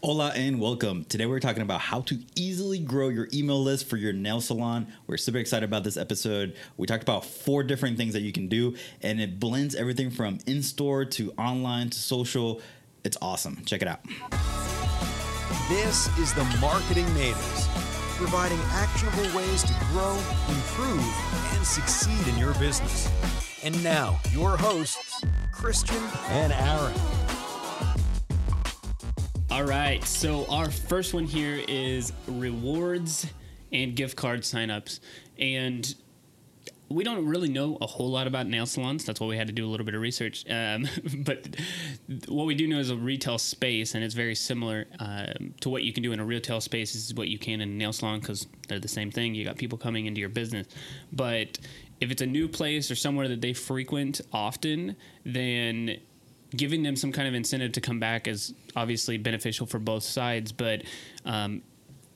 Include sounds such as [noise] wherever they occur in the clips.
Hola and welcome. Today we're talking about how to easily grow your email list for your nail salon. We're super excited about this episode. We talked about four different things that you can do, and it blends everything from in store to online to social. It's awesome. Check it out. This is the Marketing Natives, providing actionable ways to grow, improve, and succeed in your business. And now, your hosts, Christian and Aaron. All right. So our first one here is rewards and gift card signups. And we don't really know a whole lot about nail salons. That's why we had to do a little bit of research. Um, [laughs] but what we do know is a retail space, and it's very similar um, to what you can do in a retail space. Is what you can in a nail salon because they're the same thing. You got people coming into your business. But if it's a new place or somewhere that they frequent often, then giving them some kind of incentive to come back is obviously beneficial for both sides. But um,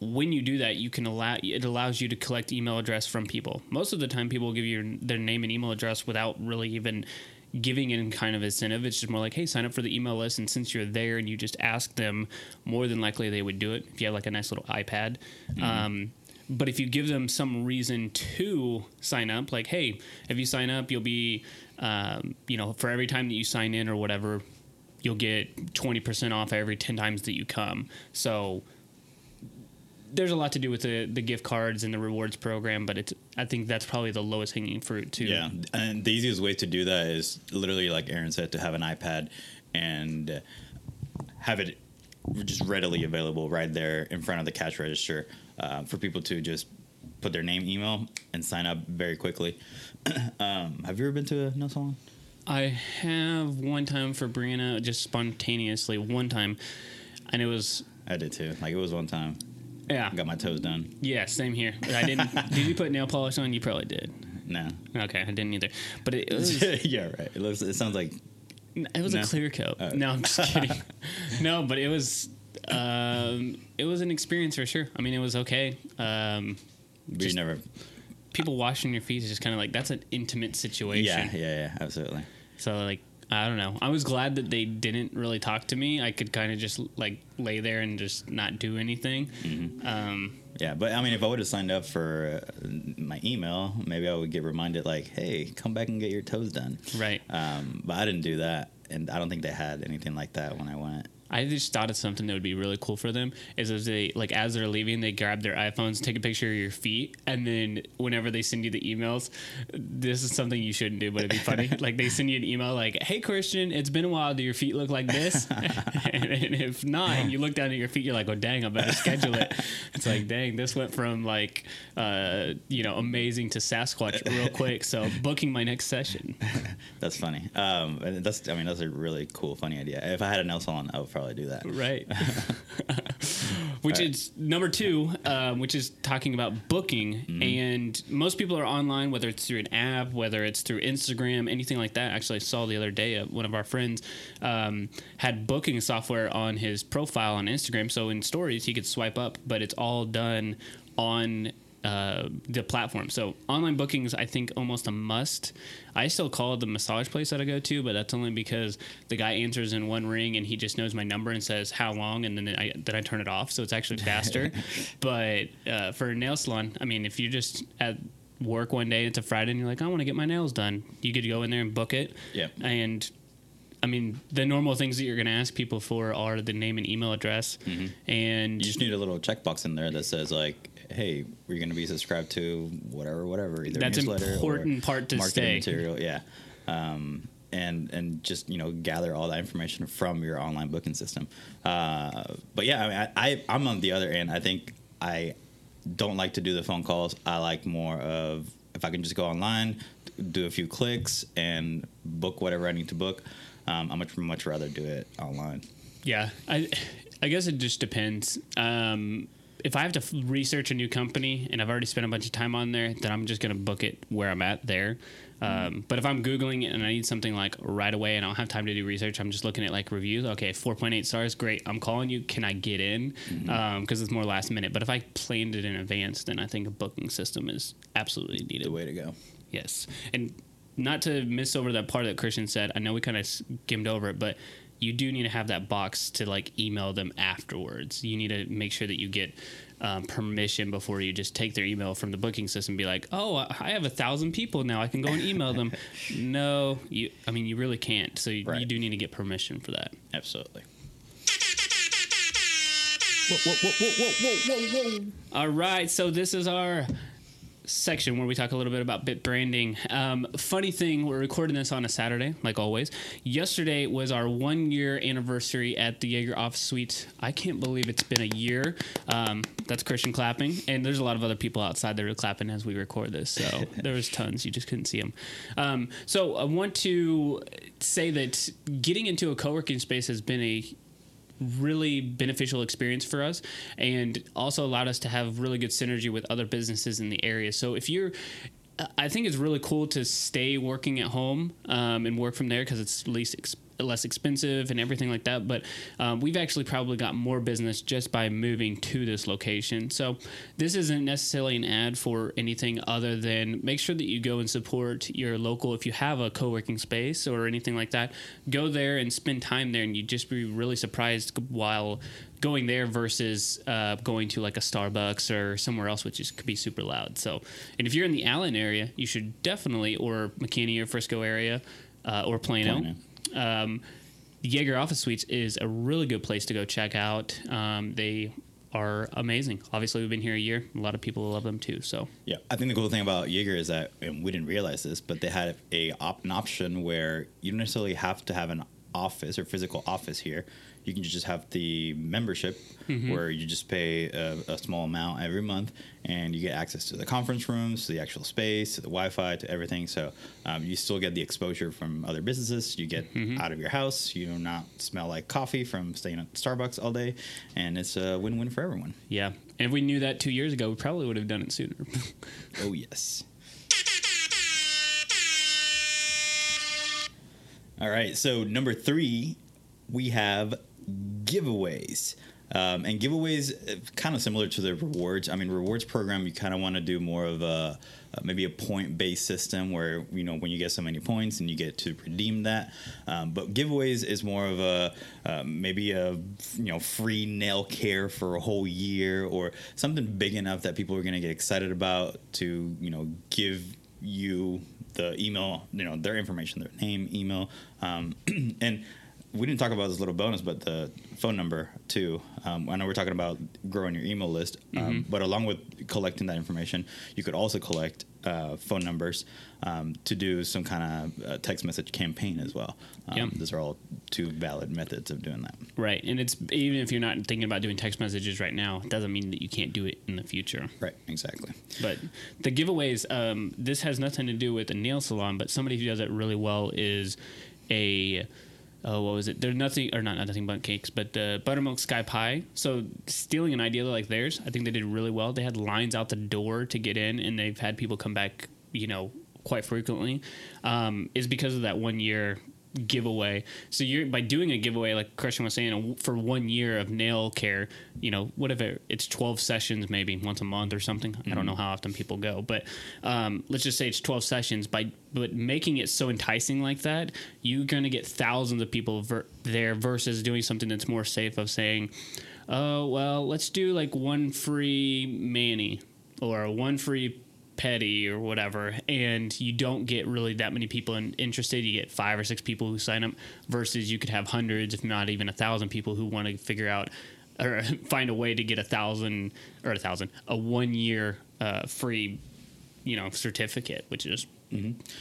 when you do that, you can allow it allows you to collect email address from people. Most of the time, people will give you their name and email address without really even giving it kind of incentive. It's just more like, hey, sign up for the email list, and since you're there and you just ask them, more than likely they would do it if you have like a nice little iPad. Mm-hmm. Um, but if you give them some reason to sign up, like, hey, if you sign up, you'll be, um, you know, for every time that you sign in or whatever, you'll get 20% off every 10 times that you come. So there's a lot to do with the, the gift cards and the rewards program, but it's I think that's probably the lowest hanging fruit too. Yeah, and the easiest way to do that is literally like Aaron said to have an iPad and have it just readily available right there in front of the cash register uh, for people to just put their name, email, and sign up very quickly. [clears throat] um, have you ever been to a nail salon? I have one time for Brianna, just spontaneously one time, and it was. I did too. Like it was one time. Yeah, I got my toes done. Yeah, same here. I didn't. [laughs] did you put nail polish on? You probably did. No. Okay, I didn't either. But it, it [laughs] was. yeah, right. It looks. It sounds like. It was no. a clear coat. Uh, no, I'm just [laughs] kidding. no, but it was um, it was an experience for sure. I mean, it was okay. Um, you never. People washing your feet is just kind of like that's an intimate situation. Yeah, yeah, yeah, absolutely. So like, I don't know. I was glad that they didn't really talk to me. I could kind of just like lay there and just not do anything. Mm-hmm. Um, yeah, but I mean, if I would have signed up for uh, my email, maybe I would get reminded like, "Hey, come back and get your toes done." Right. Um, but I didn't do that, and I don't think they had anything like that when I went. I just thought of something that would be really cool for them is as they like as they're leaving, they grab their iPhones, take a picture of your feet, and then whenever they send you the emails, this is something you shouldn't do, but it'd be funny. [laughs] like they send you an email like, "Hey Christian, it's been a while. Do your feet look like this?" and, [laughs] and, if not, you look down at your feet, you're like, "Oh dang, I better schedule it." it's like, dang, this went from like uh, you know amazing to Sasquatch real quick. So booking my next session. [laughs] that's funny. Um, that's I mean that's a really cool, funny idea. If I had a nail salon, I would probably probably do that. Right. [laughs] which right. is number two, um, which is talking about booking. Mm-hmm. And most people are online, whether it's through an app, whether it's through Instagram, anything like that. Actually, I saw the other day uh, one of our friends um, had booking software on his profile on Instagram. So in stories, he could swipe up, but it's all done on uh, the platform. So online bookings, I think, almost a must. I still call the massage place that I go to, but that's only because the guy answers in one ring and he just knows my number and says how long, and then I then I turn it off, so it's actually faster. [laughs] but uh, for a nail salon, I mean, if you just at work one day, it's a Friday, and you're like, I want to get my nails done, you could go in there and book it. Yeah. And I mean, the normal things that you're going to ask people for are the name and email address, mm-hmm. and you just need a little checkbox in there that says like, "Hey, we're going to be subscribed to whatever, whatever." Either that's newsletter important part to marketing stay. material, yeah. Um, and and just you know gather all that information from your online booking system. Uh, but yeah, I mean, I, I I'm on the other end. I think I don't like to do the phone calls. I like more of if I can just go online, do a few clicks, and book whatever I need to book. Um, I much much rather do it online. Yeah, I I guess it just depends. Um, if I have to research a new company and I've already spent a bunch of time on there, then I'm just going to book it where I'm at there. Um, but if I'm Googling it and I need something like right away and I don't have time to do research, I'm just looking at like reviews. Okay, 4.8 stars, great. I'm calling you. Can I get in? Because mm-hmm. um, it's more last minute. But if I planned it in advance, then I think a booking system is absolutely needed. The way to go. Yes. And not to miss over that part that Christian said. I know we kind of skimmed over it, but you do need to have that box to like email them afterwards. You need to make sure that you get um, permission before you just take their email from the booking system and be like, oh, I have a thousand people now. I can go and email them. [laughs] no, you. I mean, you really can't. So you, Right. you do need to get permission for that. Absolutely. All right, so this is our section where we talk a little bit about bit branding. Um, funny thing, we're recording this on a Saturday, like always. Yesterday was our one year anniversary at the Jaeger Office Suite. I can't believe it's been a year. Um, that's Christian clapping, and there's a lot of other people outside that are clapping as we record this. So [laughs] there was tons, you just couldn't see them. Um, so I want to say that getting into a co working space has been a really beneficial experience for us and also allowed us to have really good synergy with other businesses in the area. So if you're I think it's really cool to stay working at home um, and work from there because it's least less expensive and everything like that. But um, we've actually probably got more business just by moving to this location. So this isn't necessarily an ad for anything other than make sure that you go and support your local. If you have a co-working space or anything like that, go there and spend time there, and you'd just be really surprised while going there versus uh, going to like a Starbucks or somewhere else, which is could be super loud. So, and if you're in the Allen area, you should definitely or McKinney or Frisco area uh, or Plano. Um, Jaeger Office Suites is a really good place to go check out. Um, they are amazing. Obviously, we've been here a year. A lot of people love them too. So, Yeah, I think the cool thing about Jaeger is that, and we didn't realize this, but they had a op- an option where you don't necessarily have to have an office or physical office here. You can just have the membership where you just pay a, a small amount every month and you get access to the conference rooms, to the actual space, to the Wi Fi, to everything. So um, you still get the exposure from other businesses. You get out of your house. You do not smell like coffee from staying at Starbucks all day. And it's a win win for everyone. yeah. And if we knew that two years ago, we probably would have done it sooner. [laughs] Oh, yes. All right. So, number three, we have giveaways. Um, and giveaways, kind of similar to the rewards. I mean, rewards program, you kind of want to do more of a uh, maybe a point based system where, you know, when you get so many points and you get to redeem that. Um, but giveaways is more of a uh, maybe a, you know, free nail care for a whole year or something big enough that people are going to get excited about to, you know, give you the email, you know, their information, their name, email, um, [clears throat] and we didn't talk about this little bonus, but the phone number too. Um, I know we're talking about growing your email list, um, but along with collecting that information, you could also collect uh, phone numbers um, to do some kind of uh, text message campaign as well. Um, Yeah. Those are all two valid methods of doing that. right. And it's even if you're not thinking about doing text messages right now, it doesn't mean that you can't do it in the future. Right, exactly. But the giveaways, um, this has nothing to do with a nail salon, but somebody who does it really well is a. Oh, what was it? They're nothing, or not nothing but cakes, but uh, buttermilk sky pie. So stealing an idea like theirs, I think they did really well. They had lines out the door to get in, and they've had people come back, you know, quite frequently. Um, is because of that one year giveaway. So you're by doing a giveaway, like Christian was saying, for one year of nail care. You know, whatever it's twelve sessions, maybe once a month or something. I don't know how often people go, but um, let's just say it's twelve sessions. By but making it so enticing like that, you're gonna get thousands of people ver- there versus doing something that's more safe of saying, "Oh well, let's do like one free mani or one free." Petty or whatever and you don't get really that many people in, interested. You get five or six people who sign up versus you could have hundreds if not even a thousand people who want to figure out or [laughs] find a way to get a thousand or a thousand a one year uh, free you know certificate which is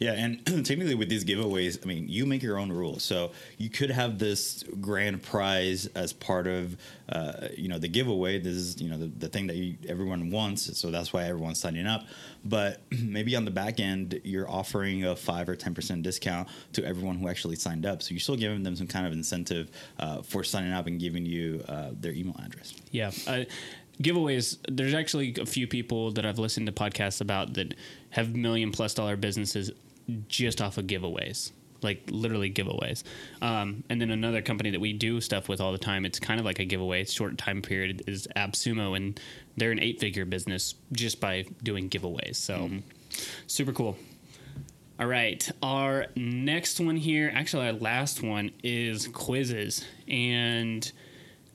Yeah, and [clears throat] technically with these giveaways, I mean, you make your own rules. So you could have this grand prize as part of, uh, you know, the giveaway. This is, you know, the, the thing that you, everyone wants. So that's why everyone's signing up. But [clears throat] maybe on the back end, you're offering a five or ten percent discount to everyone who actually signed up. So you're still giving them some kind of incentive uh, for signing up and giving you uh, their email address. Yeah. Giveaways, there's actually a few people that I've listened to podcasts about that have million plus dollar businesses just off of giveaways. Like literally giveaways. Um, and then another company that we do stuff with all the time, it's kind of like a giveaway. It's short time period is AppSumo and they're an eight figure business just by doing giveaways. So super cool. All right. Our next one here, actually, our last one is quizzes. And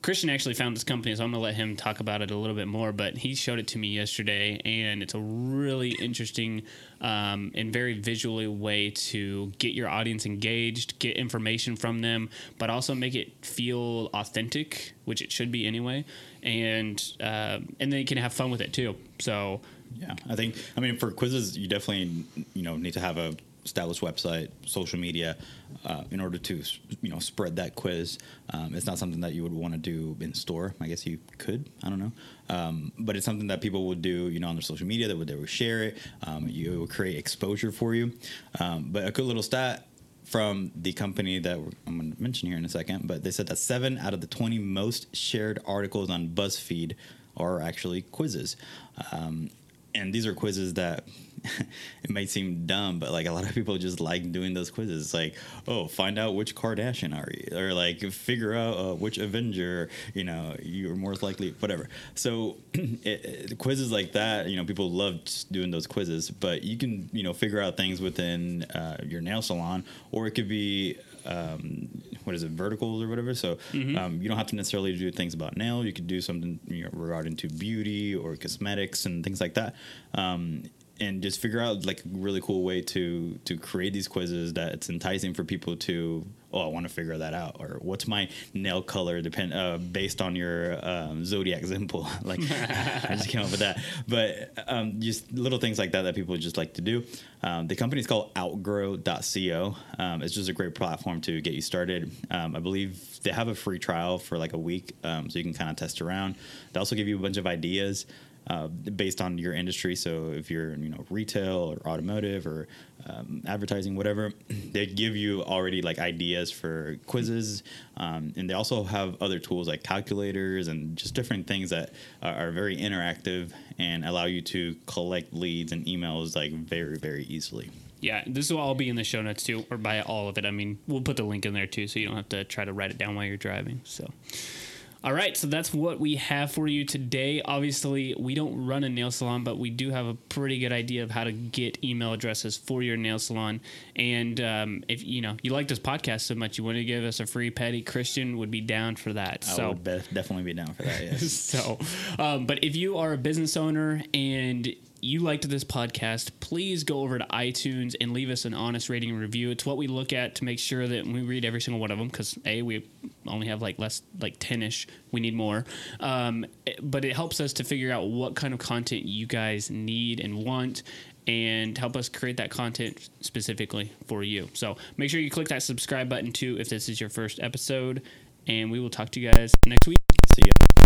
Christian actually found this company, so I'm going to let him talk about it a little bit more. But he showed it to me yesterday, and it's a really interesting um, and very visually way to get your audience engaged, get information from them, but also make it feel authentic, which it should be anyway. And uh, and then you can have fun with it too. So Yeah, I think. I mean, for quizzes, you definitely you know need to have a established website, social media, uh, in order to you know spread that quiz. Um, it's not something that you would want to do in store. I guess you could. I don't know, um, but it's something that people would do. You know, on their social media, they would they would share it. Um, you it would create exposure for you. Um, but a good little stat. From the company that I'm going to mention here in a second, but they said that seven out of the 20 most shared articles on BuzzFeed are actually quizzes. Um, and these are quizzes that [laughs] it might seem dumb, but like a lot of people just like doing those quizzes. It's like, oh, find out which Kardashian are you, or like figure out uh, which Avenger, you know, you're most likely, whatever. So [clears throat] it, it- quizzes like that, you know, people love doing those quizzes, but you can, you know, figure out things within uh, your nail salon, or it could be um, what is it, verticals or whatever. So um, you don't have to necessarily do things about nail. You could do something you know, regarding to beauty or cosmetics and things like that. Um, and just figure out like a really cool way to to create these quizzes that it's enticing for people to oh I want to figure that out or what's my nail color depend uh, based on your um, zodiac symbol? [laughs] Like [laughs] I just came up with that. But um, just little things like that that people just like to do. Um, the company is called outgrow.co um, it's just a great platform to get you started. Um, I believe they have a free trial for like a week um, so you can kind of test around. They also give you a bunch of ideas uh, based on your industry. So if you're you know retail or automotive or um, advertising, whatever, [clears throat] they give you already like ideas for quizzes, um, and they also have other tools like calculators and just different things that are, are very interactive and allow you to collect leads and emails like very very easily. Yeah, this will all be in the show notes too, or by all of it. I mean, we'll put the link in there too, so you don't have to try to write it down while you're driving. So, all right, so that's what we have for you today. Obviously, we don't run a nail salon, but we do have a pretty good idea of how to get email addresses for your nail salon. And um, if you know you like this podcast so much, you want to give us a free pedi, Christian would be down for that. I so would be- definitely be down for that. Yes. [laughs] so, um, but if you are a business owner and you liked this podcast, please go over to iTunes and leave us an honest rating and review. It's what we look at to make sure that we read every single one of them because a we only have like less like ten ish. We need more, um, but it helps us to figure out what kind of content you guys need and want. And help us create that content specifically for you. So make sure you click that subscribe button too if this is your first episode. And we will talk to you guys next week. See ya.